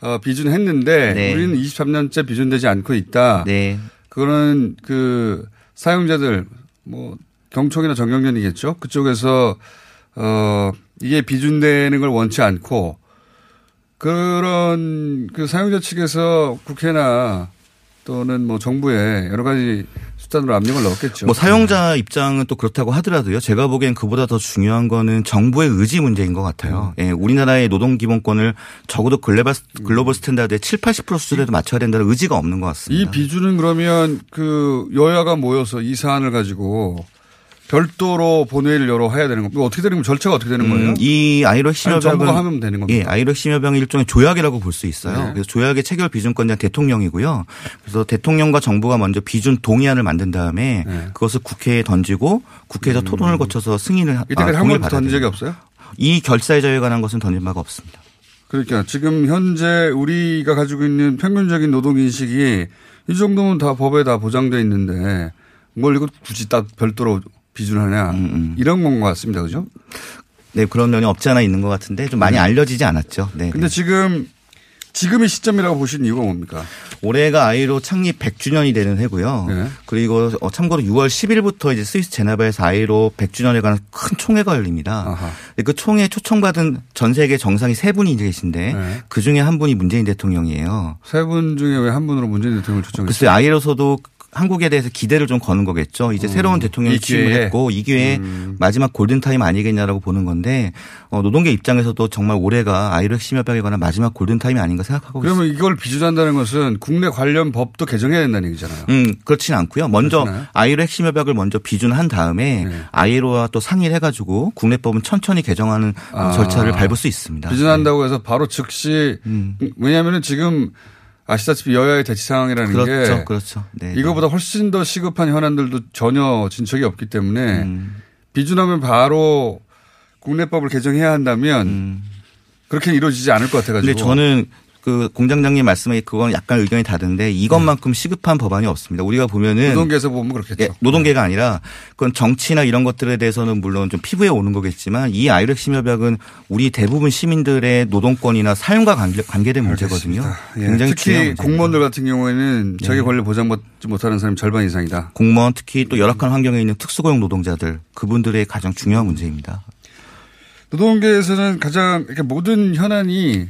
어, 비준했는데 네. 우리는 23년째 비준되지 않고 있다. 네. 그거는 그 사용자들 뭐 경총이나 정경련이겠죠. 그쪽에서 어 이게 비준되는 걸 원치 않고 그런 그 사용자 측에서 국회나 또는 뭐 정부에 여러 가지 수단으로 압력을 넣었겠죠. 뭐 사용자 입장은 또 그렇다고 하더라도요. 제가 보기엔 그보다 더 중요한 거는 정부의 의지 문제인 것 같아요. 음. 예, 우리나라의 노동 기본권을 적어도 global, global standard의 7, 80% 수준에도 맞춰야 된다는 의지가 없는 것 같습니다. 비준은 그러면 그 여야가 모여서 이 사안을 가지고 별도로 본회의를 열어 해야 되는 겁니다. 어떻게 되는 거 절차가 어떻게 되는 거예요? 음, 이 ILO 핵심 아니, 협약은 정부가 하면 되는 겁니까? 예, 아이로 핵심 협약은 일종의 조약이라고 볼 수 있어요. 네. 그래서 조약의 체결 비준권자는 대통령이고요. 그래서 대통령과 정부가 먼저 비준 동의안을 만든 다음에 네. 그것을 국회에 던지고 국회에서 토론을 거쳐서 승인을 하- 음. 이때까지 아, 한 번도 던진 적이. 없어요? 이 결사의 자유에 관한 것은 던진 바가 없습니다. 그러니까 지금 현재 우리가 가지고 있는 평균적인 노동 인식이 이 정도면 다 법에 다 보장돼 있는데 뭘 이거 굳이 딱 별도로 비준하냐 이런 건 것 같습니다. 그죠? 네, 그런 면이 없지 않아 있는 것 같은데 좀 많이 네. 알려지지 않았죠. 네. 근데 지금 지금의 시점이라고 보시는 이유가 뭡니까? 올해가 아이로 창립 100주년이 되는 해고요. 네. 그리고 어, 참고로 6월 10일부터 이제 스위스 제네바에서 아이로 100주년에 관한 큰 총회가 열립니다. 그 총회 초청받은 전 세계 정상이 세 분이 계신데 네. 그 중에 한 분이 문재인 대통령이에요. 세 분 중에 왜 한 분으로 문재인 대통령을 초청했어요? 글쎄 아이로서도 한국에 대해서 기대를 좀 거는 거겠죠. 이제 새로운 대통령이. 취임을 했고 이 기회에 마지막 골든 타임 아니겠냐라고 보는 건데 어, 노동계 입장에서도 정말 올해가 ILO 핵심 협약에 관한 마지막 골든 타임이 아닌가 생각하고 있습니다. 그러면 이걸 비준한다는 것은 국내 관련 법도 개정해야 된다는 얘기잖아요. 음, 그렇진 않고요. 먼저. ILO 핵심 협약을 먼저 비준한 다음에 네. ILO와 또 상의를 해가지고 국내법은 천천히 개정하는 아. 절차를 밟을 수 있습니다. 비준한다고 해서 바로 즉시 왜냐하면 지금 아시다시피 여야의 대치 상황이라는 그렇죠, 게 그렇죠. 네, 이거보다 훨씬 더 시급한 현안들도 전혀 진척이 없기 때문에 음. 비준하면 바로 국내법을 개정해야 한다면 그렇게 이루어지지 않을 것 같아가지고. 음. 근데 저는 그 공장장님 말씀에 그건 약간 의견이 다른데 이것만큼 시급한 법안이 없습니다. 우리가 보면은 네. 노동계에서 보면 그렇겠죠. 예, 노동계가 아니라 그건 정치나 이런 것들에 대해서는 물론 좀 피부에 오는 거겠지만 이 아이로 핵심협약은 우리 대부분 시민들의 노동권이나 삶과 관계, 관계 된 문제거든요. 예, 굉장히 특히. 공무원들 같은 경우에는 네. 자기 권리 보장받지 못하는 사람이 절반 이상이다. 공무원 특히 또 열악한 환경에 있는 특수고용 노동자들 그분들의 가장 중요한 문제입니다. 노동계에서는 가장 이렇게 모든 현안이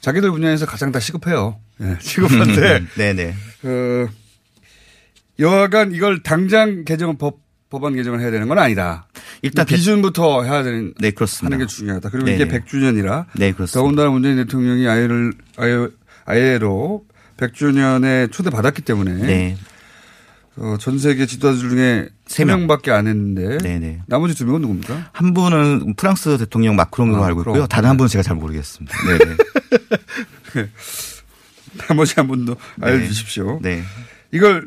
자기들 분야에서 가장 다 시급해요. 예, 시급한데 네네. 그 여하간 이걸 당장 개정 법 법안 개정을 해야 되는 건 아니다. 일단 비준부터 해야 되는 네 그렇습니다. 하는 게 중요하다. 그리고 네네. 이게 100주년이라 네 그렇습니다. 더군다나 문재인 대통령이 아예를 아예 아예로 100주년에 초대받았기 때문에 네. 어, 전 세계 지도자들 중에 세 3명 밖에 안 했는데 네네. 나머지 두 명은 누굽니까? 한 분은 프랑스 대통령 마크롱으로 아, 알고 그럼. 있고요. 다른 한 분은 제가 잘 모르겠습니다. 네네. [LAUGHS] 나머지 한 분도 알려주십시오. 네. 이걸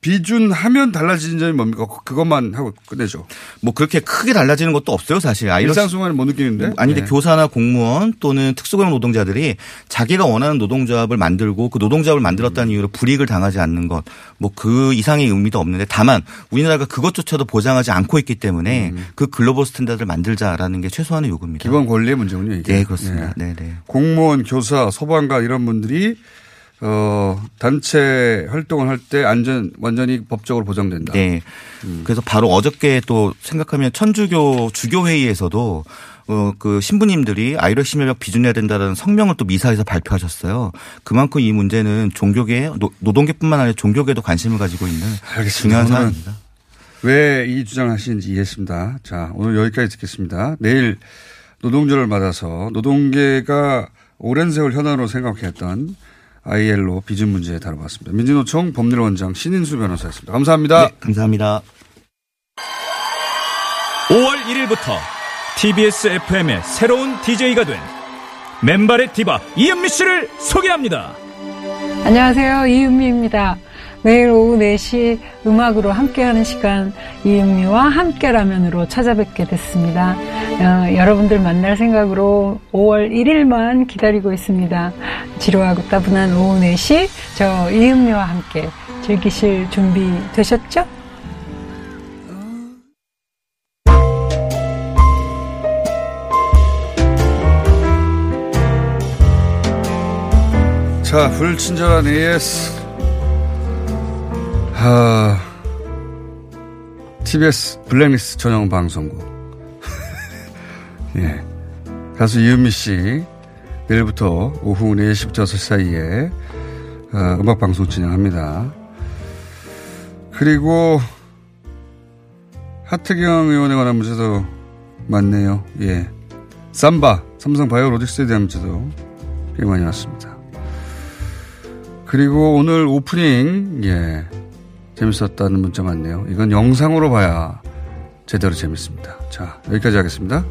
비준하면 달라지는 점이 뭡니까? 그것만 하고 끝내죠. 뭐 그렇게 크게 달라지는 것도 없어요, 사실. ILO 일상생활은 못 느끼는데. 아닌데 네. 교사나 공무원 또는 특수고용 노동자들이 자기가 원하는 노동조합을 만들고 그 노동조합을 만들었다는 이유로 불이익을 당하지 않는 것, 뭐 그 이상의 의미도 없는데 다만 우리나라가 그것조차도 보장하지 않고 있기 때문에 그 global standard를 만들자라는 게 최소한의 요구입니다. 기본 권리의 문제군요. 이게. 네, 그렇습니다. 예. 네, 네. 공무원, 교사, 소방관 이런 분들이 어 단체 활동을 할 때 안전 완전히 법적으로 보장된다. 네. 그래서 바로 어저께 또 생각하면 천주교 주교회의에서도 어, 그 신부님들이 아이러 심혈력 비준해야 된다는 성명을 또 미사에서 발표하셨어요. 그만큼 이 문제는 종교계, 노, 노동계뿐만 아니라 종교계도 관심을 가지고 있는 중요한 오늘은 사안입니다. 왜 이 주장을 하시는지 이해했습니다. 자, 오늘 여기까지 듣겠습니다. 내일 노동절을 맞아서 노동계가 오랜 세월 현안으로 생각했던 ILO 비준 문제 다뤄봤습니다. 민진노총 법률원장 신인수 변호사였습니다. 감사합니다. 네, 감사합니다. 5월 1일부터 TBS FM의 새로운 DJ가 된 맨발의 디바 이은미 씨를 소개합니다. 안녕하세요. 이은미입니다. 매일 오후 4시 음악으로 함께하는 시간 이은미와 함께라면으로 찾아뵙게 됐습니다. 어, 여러분들 만날 생각으로 5월 1일만 기다리고 있습니다. 지루하고 따분한 오후 4시 저 이은미와 함께 즐기실 준비 되셨죠? 자, 불친절한 AS. 하, TBS 블랙리스트 전용 방송국. [LAUGHS] 예. 가수 이은미 씨, 내일부터 오후 4시부터 6시 사이에 어, 음악방송 진행합니다. 그리고 하태경 의원에 관한 문제도 많네요. 예. 삼바, 삼성 바이오로직스에 대한 문제도 꽤 많이 왔습니다. 그리고 오늘 오프닝, 예. 재밌었다는 문자 많네요. 이건 영상으로 봐야 제대로 재밌습니다. 자, 여기까지 하겠습니다.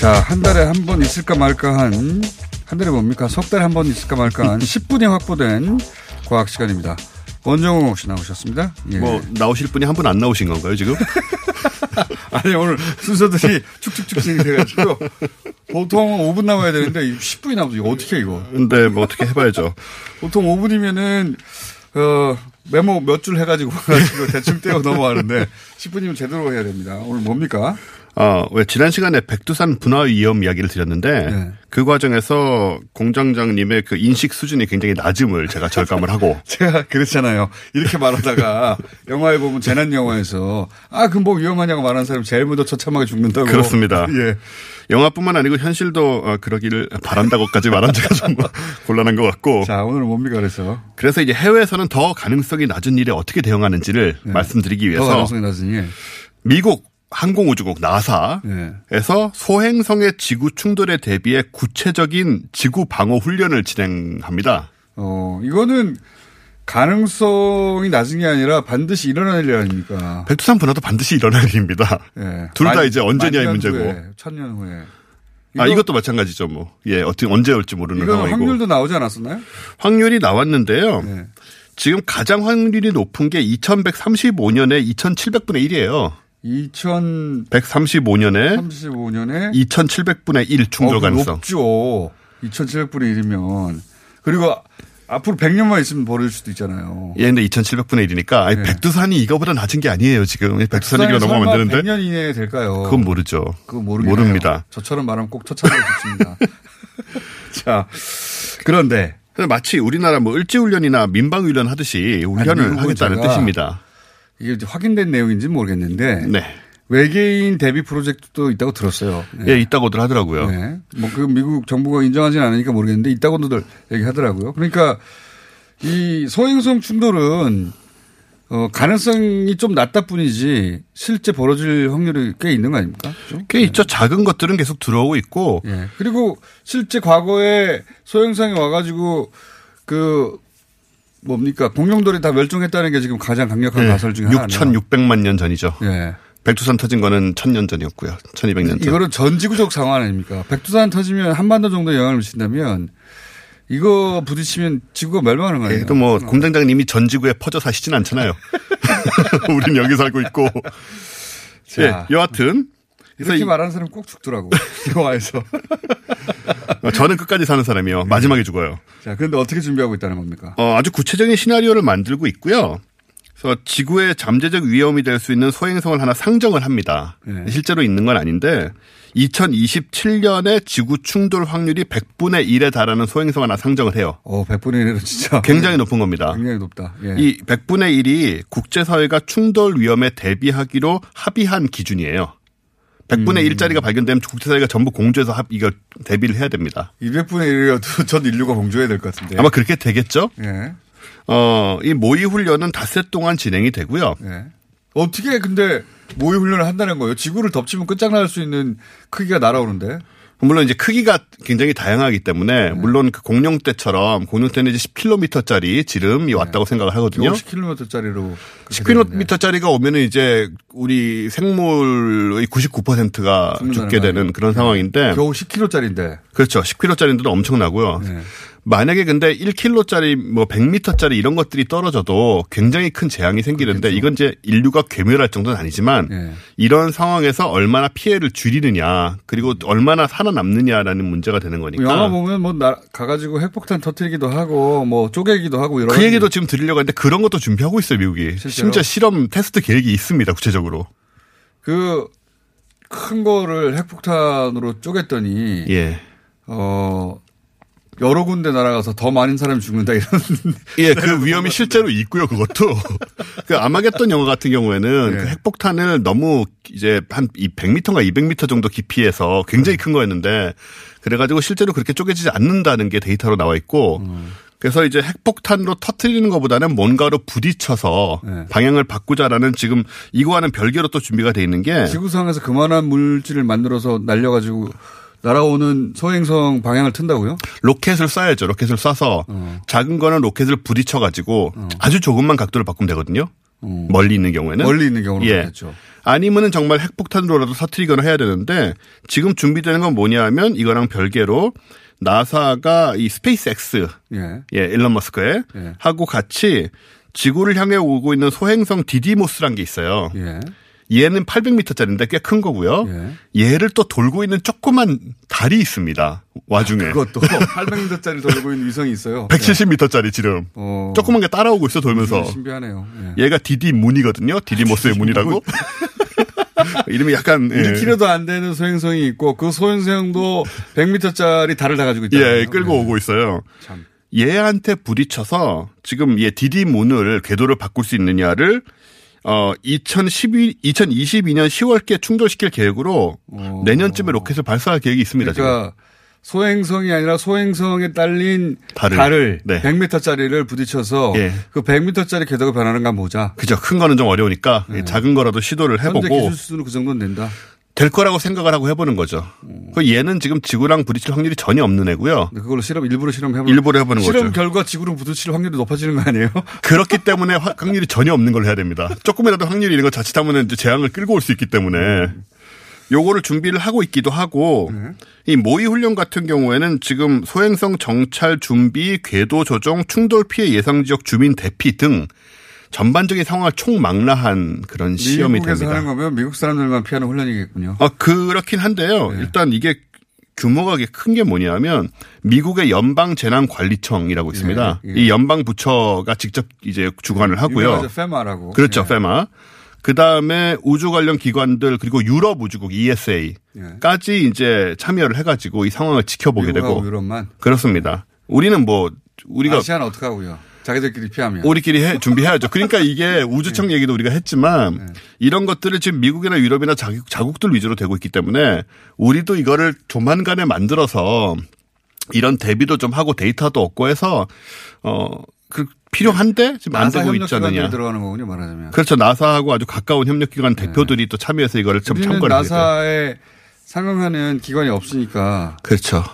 자, 한 달에 한 번 있을까 말까 한, 한 달에 뭡니까? 석 달에 한 번 있을까 말까 한 [LAUGHS] 10분이 확보된 과학 시간입니다. 원정호 씨 나오셨습니다. 예. 뭐 나오실 분이 한 분 안 나오신 건가요 지금? [LAUGHS] 아니 오늘 순서들이 축축축 진행돼가지고 보통 5분 남아야 되는데 10분이 남아서 이거 어떻게 해, 이거? 근데 뭐 어떻게 해봐야죠. 보통 5분이면은 어 메모 몇 줄 해가지고 [LAUGHS] 가지고 대충 떼어 넘어가는데 10분이면 제대로 해야 됩니다. 오늘 뭡니까? 어, 왜 지난 시간에 백두산 분화 위험 이야기를 드렸는데 네. 그 과정에서 공장장님의 그 인식 수준이 굉장히 낮음을 제가 절감을 하고 [LAUGHS] 제가 그랬잖아요. 이렇게 말하다가 [LAUGHS] 영화에 보면 재난 영화에서 아, 그뭐 위험하냐고 말하는 사람이 제일 먼저 처참하게 죽는다고. 그렇습니다. [LAUGHS] 예. 영화뿐만 아니고 현실도 어, 그러기를 바란다고까지 말한 제가 좀 곤란한 것 같고. 자, 오늘은 뭡니까 그래서? 그래서 이제 해외에서는 더 가능성이 낮은 일에 어떻게 대응하는지를 말씀드리기 더 위해서 가능성이 낮으니. 예. 미국 항공우주국 나사에서 예. 소행성의 지구 충돌에 대비해 구체적인 지구 방어 훈련을 진행합니다. 어, 이거는 가능성이 낮은 게 아니라 반드시 일어날 일 아닙니까? 백두산 분화도 반드시 일어날 일입니다. 예. 둘다 만- 이제 언제냐의 문제고. 후에, 천년 후에. 아, 이거- 이것도 마찬가지죠, 뭐. 예, 어떻게, 언제 올지 모르는 이건 상황이고. 확률도 나오지 않았었나요? 확률이 나왔는데요. 네. 지금 가장 확률이 높은 게 2135년에 2700분의 1이에요. 2035년에 135년에 2700분의 1 충돌 어, 가능성. 높죠. 2700분의 1이면. 그리고 앞으로 100년만 있으면 벌어질 수도 있잖아요. 예, 근데 2700분의 1이니까 아니, 네. 백두산이 이거보다 낮은 게 아니에요, 지금. 백두산 얘기가 넘어가면 안 되는데. 100년 이내에 될까요? 그건 모르죠. 모르겠 모릅니다. 저처럼 말하면 꼭 처참하게 듣습니다. [LAUGHS] 자, 그런데 마치 우리나라 뭐 을지훈련이나 민방훈련 하듯이 훈련을 미국은 하겠다는 뜻입니다. 이게 확인된 내용인지는 모르겠는데 네. 외계인 대비 프로젝트도 있다고 들었어요. 네. 예, 있다고들 하더라고요. 네. 뭐그 미국 정부가 인정하지는 않으니까 모르겠는데 있다고들 얘기하더라고요. 그러니까 이 소행성 충돌은 어, 가능성이 좀 낮다 뿐이지 실제 벌어질 확률이 꽤 있는 거 아닙니까? 좀? 꽤 있죠. 작은 것들은 계속 들어오고 있고. 예. 그리고 실제 과거에 소행성이 와가지고 그 뭡니까 공룡돌이 다 멸종했다는 게 지금 가장 강력한 예, 가설 중에 하나예요. 6,600만 년 전이죠. 예. 백두산 터진 거는 1000년 전이었고요. 1200년 전. 이거는 전 지구적 상황 아닙니까? 백두산 터지면 한반도 정도 영향을 미친다면 이거 부딪히면 지구가 멸망하는 거 아니에요? 예, 또뭐 공장장님이 전 지구에 퍼져 사시진 않잖아요. [LAUGHS] [LAUGHS] 우린 여기 살고 있고. 자. 예, 여하튼 그래서 이렇게 이- 말하는 사람 꼭 죽더라고. [LAUGHS] 영화에서. 어, 저는 끝까지 사는 사람이요. 마지막에 죽어요. 자, 그런데 어떻게 준비하고 있다는 겁니까? 어, 아주 구체적인 시나리오를 만들고 있고요. 그래서 지구의 잠재적 위험이 될 수 있는 소행성을 하나 상정을 합니다. 네. 실제로 있는 건 아닌데 2027년에 지구 충돌 확률이 100분의 1에 달하는 소행성 하나 상정을 해요. 어, 100분의 1은 진짜. 굉장히 높은 겁니다. 굉장히 높다. 예. 이 100분의 1이 국제사회가 충돌 위험에 대비하기로 합의한 기준이에요. 100분의 음. 1짜리가 발견되면 국제사회가 전부 공조해서 합, 이거 대비를 해야 됩니다. 200분의 1이라도 [LAUGHS] 전 인류가 공조해야 될 것 같은데. 아마 그렇게 되겠죠? 예. 어, 이 모의 훈련은 닷새 동안 진행이 되고요. 예. 어떻게 근데 모의 훈련을 한다는 거예요? 지구를 덮치면 끝장날 수 있는 크기가 날아오는데. 물론 이제 크기가 굉장히 다양하기 때문에 물론 그 공룡 때처럼 공룡 때는 이제 10km짜리 지름이 왔다고 생각을 하거든요. 10km짜리로. 10km짜리가 오면은 이제 우리 생물의 99%가 죽는다는 죽게 거 되는? 그런 상황인데. 겨우 10kg짜리인데. 그렇죠. 10kg짜리인데도 엄청나고요. 네. 만약에 근데 1kg짜리 뭐 100m짜리 이런 것들이 떨어져도 굉장히 큰 재앙이 생기는데 이건 이제 인류가 괴멸할 정도는 아니지만 네. 이런 상황에서 얼마나 피해를 줄이느냐 그리고 얼마나 살아남느냐라는 문제가 되는 거니까. 영화 보면 뭐 나, 가가지고 핵폭탄 터트리기도 하고 뭐 쪼개기도 하고 이런. 그 얘기도 지금 드리려고 하는데 그런 것도 준비하고 있어요, 미국이. 실제로? 심지어 실험 테스트 계획이 있습니다, 구체적으로. 그 큰 거를 핵폭탄으로 쪼갰더니 예. 어 여러 군데 날아가서 더 많은 사람이 죽는다 이런 예, 그 위험이 실제로 있고요, 그것도. [LAUGHS] 그 아마겟돈 영화 같은 경우에는 네. 그 핵폭탄을 너무 이제 한 100m인가 200m 정도 깊이에서 굉장히 큰 거였는데 그래가지고 실제로 그렇게 쪼개지지 않는다는 게 데이터로 나와 있고 그래서 이제 핵폭탄으로 터트리는 것보다는 뭔가로 부딪혀서 네. 방향을 바꾸자라는 지금 이거와는 별개로 또 준비가 돼 있는 게 지구상에서 그만한 물질을 만들어서 날려가지고 날아오는 소행성 방향을 튼다고요? 로켓을 쏴야죠. 로켓을 쏴서 어. 작은 거는 로켓을 부딪혀 가지고 아주 조금만 각도를 바꾸면 되거든요. 멀리 있는 경우에는 멀리 있는 경우는 예. 그렇겠죠. 아니면은 정말 핵폭탄으로라도 터트리거나 해야 되는데 지금 준비되는 건 뭐냐하면 이거랑 별개로 나사가 이 스페이스 X 예. 예, 일론 머스크의 예. 하고 같이 지구를 향해 오고 있는 소행성 디디모스란 게 있어요. 예. 얘는 800m짜리인데 꽤 큰 거고요. 얘를 또 돌고 있는 조그만 달이 있습니다. 와중에. 그것도 [LAUGHS] 800m짜리 돌고 있는 위성이 있어요. 170m짜리 지름. 어. 조그만 게 따라오고 있어 돌면서. 신비하네요. 예. 얘가 디디 문이거든요. 디디모스의 문이라고. [LAUGHS] 이름이 약간 예. 1km도 안 되는 소행성이 있고 그 소행성도 100m짜리 달을 다 가지고 있다. 예, 끌고 오고 있어요. 참. 얘한테 부딪혀서 지금 얘 디디 문을 궤도를 바꿀 수 있느냐를 어 2012, 2022년 10월께 충돌시킬 계획으로 내년쯤에 로켓을 발사할 계획이 있습니다. 그러니까 소행성이 아니라 소행성에 딸린 달을. 달을, 네. 100m짜리를 부딪혀서 예. 그 100m짜리 궤도가 변하는가 보자. 그죠. 큰 거는 좀 어려우니까 작은 거라도 시도를 현재 해보고 기술 수준은 그 정도는 된다. 될 거라고 생각을 하고 해보는 거죠. 그 얘는 지금 지구랑 부딪힐 확률이 전혀 없는 애고요. 그걸로 실험 일부러 실험해보는 일부러 해보는 실험 거죠. 결과 지구랑 부딪힐 확률이 높아지는 거 아니에요? [LAUGHS] 그렇기 때문에 화- 확률이 전혀 없는 걸 해야 됩니다. 조금이라도 확률이 이런 거 자칫하면 이제 재앙을 끌고 올 수 있기 때문에 요거를 준비를 하고 있기도 하고 이 모의 훈련 같은 경우에는 지금 소행성 정찰 준비, 궤도 조정, 충돌 피해 예상 지역 주민 대피 등 전반적인 상황을 총망라한 그런 시험이 미국에서 됩니다. 하는 거면 미국 사람들만 피하는 훈련이겠군요. 아, 그렇긴 한데요. 네. 일단 이게 규모가 큰 게 뭐냐면 미국의 연방 재난 관리청이라고 있습니다. 예, 예. 이 연방 부처가 직접 이제 주관을 하고요. 페마라고. 그렇죠, 예. 페마. 그 다음에 우주 관련 기관들 그리고 유럽 우주국 ESA까지 이제 참여를 해가지고 이 상황을 지켜보게 되고 유럽만. 그렇습니다. 우리는 뭐 우리가 아시아는 어떻게 하고요? 자기들끼리 피하면. 우리끼리 해, 준비해야죠. 그러니까 이게 우주청 얘기도 우리가 했지만 이런 것들을 지금 미국이나 유럽이나 자국, 자국들 위주로 되고 있기 때문에 우리도 이거를 조만간에 만들어서 이런 대비도 좀 하고 데이터도 얻고 해서 어, 그 필요한데 지금 안 되고 있지 않느냐. 들어가는 거군요, 말하자면. 그렇죠. 나사하고 아주 가까운 협력기관 대표들이 또 참여해서 이거를 좀 우리는 참고를. 나사에 상응하는 기관이 없으니까 그렇죠.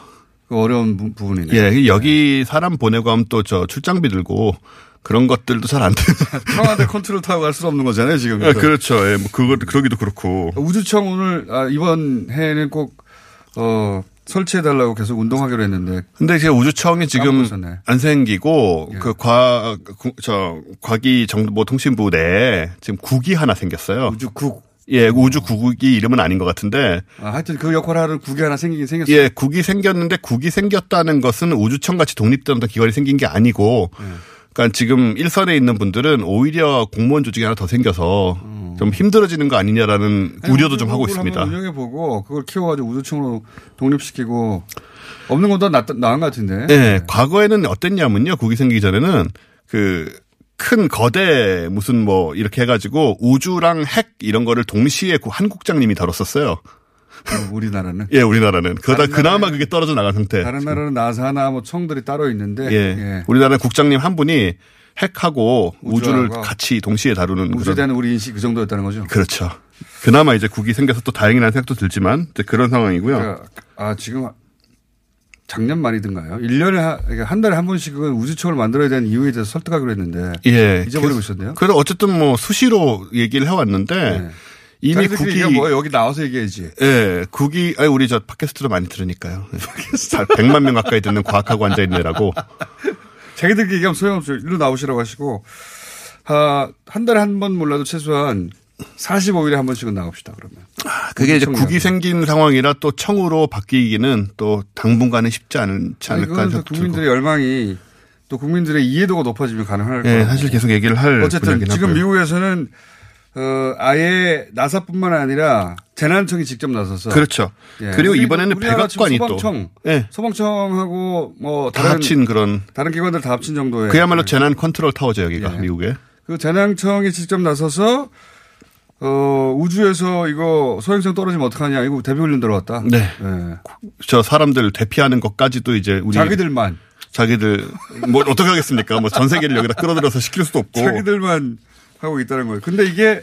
그 어려운 부- 부분이네. 예, 여기 사람 보내고 하면 또 저 출장비 들고 그런 것들도 잘 안 돼요. 청와대 [LAUGHS] 컨트롤 타고 갈 수는 없는 거잖아요, 지금. 아, 그렇죠. 예, 뭐 그거 그러기도 그렇고. 우주청 오늘 아, 이번 해에는 꼭 어, 설치해 달라고 계속 운동하기로 했는데. 근데 이제 우주청이 지금 까먹었었네. 안 생기고 예. 그과저 과기 정보통신부 내에 지금 국이 하나 생겼어요. 우주국. 예, 우주 국이 이름은 아닌 것 같은데. 아, 하여튼 그 역할을 하는 국이 하나 생기긴 생겼어요. 예, 국이 생겼는데 국이 생겼다는 것은 우주청 같이 독립된 어떤 기관이 생긴 게 아니고 예. 그러니까 지금 일선에 있는 분들은 오히려 공무원 조직이 하나 더 생겨서 좀 힘들어지는 거 아니냐라는 우려도 좀 하고 있습니다. 운영해 보고 그걸 키워가지고 우주청으로 독립시키고 없는 것도 나, 나은 것 같은데. 네, 과거에는 어땠냐면요. 국이 생기기 전에는 그 큰 거대 무슨 뭐 이렇게 해가지고 우주랑 핵 이런 거를 동시에 그한 국장님이 다뤘었어요. 어, 우리나라는. [LAUGHS] 예, 우리나라는. 그러다 그나마 그게 떨어져 나간 상태. 다른 나라는 나사나 뭐 청들이 따로 있는데. 예. 예. 우리나라 국장님 한 분이 핵하고 우주를 같이 동시에 다루는 우주에 대한 우리 인식이 그 정도였다는 거죠. 그렇죠. 그나마 이제 국이 생겨서 또 다행이라는 생각도 들지만 그런 상황이고요. 그러니까 아, 지금 작년 말이든가요. 1년에 한, 한 달에 한 번씩은 우주청을 만들어야 되는 이유에 대해서 설득하기로 했는데. 예. 잊어버리고 있었네요. 그래서 어쨌든 뭐 수시로 얘기를 해왔는데 이미 자기들끼리 국이 뭐 여기 나와서 얘기해야지. 예, 국이, 아니, 우리 저 팟캐스트도 많이 들으니까요. 100만 명 가까이 듣는 과학하고 앉아 있네라고. [LAUGHS] 자기들끼리 얘기하면 소용없어요. 일로 나오시라고 하시고, 아, 한 달에 한 번 몰라도 최소한 45일에 한 번씩은 나옵시다, 그러면. 그게 이제 국이. 생긴 상황이라 또 청으로 바뀌기는 또 당분간은 쉽지 않지 아니, 않을까 또 들고. 국민들의 열망이 또 국민들의 이해도가 높아지면 가능할 거예요. 예, 사실 계속 얘기를 할 어쨌든 지금 하고요. 미국에서는 어, 아예 나사뿐만 아니라 재난청이 직접 나서서 그렇죠. 예. 그리고 이번에는 백악관이 또. 소방청, 예. 소방청하고 뭐 다 합친 그런. 다른 기관들 다 합친 정도의 그야말로 재난 컨트롤 타워죠, 여기가, 예. 미국에. 그 재난청이 직접 나서서 어, 우주에서 이거 소행성 떨어지면 어떡하냐 이거 대비훈련 들어왔다. 네. 예. 저 사람들 대피하는 것까지도 이제 우리. 자기들만. 자기들, 뭐 어떻게 하겠습니까? 뭐 전 세계를 여기다 끌어들여서 시킬 수도 없고. 자기들만 하고 있다는 거예요. 근데 이게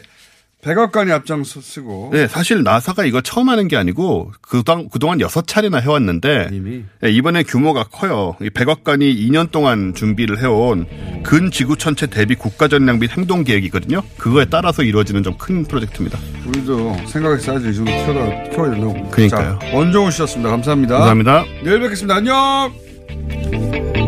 백악관이 앞장서고 네, 사실 나사가 이거 처음 하는 게 아니고 그동안 그동안 여섯 차례나 해왔는데 네, 이번에 규모가 커요. 이 백악관이 2년 동안 준비를 해온 근지구 천체 대비 국가전략 및 행동 계획이거든요. 그거에 따라서 이루어지는 좀 큰 프로젝트입니다. 우리도 생각이 쌓여서 이 정도 키워야, 키워야 된다고. 그러니까요. 자, 원종우 씨였습니다. 감사합니다. 감사합니다. 내일 뵙겠습니다. 안녕!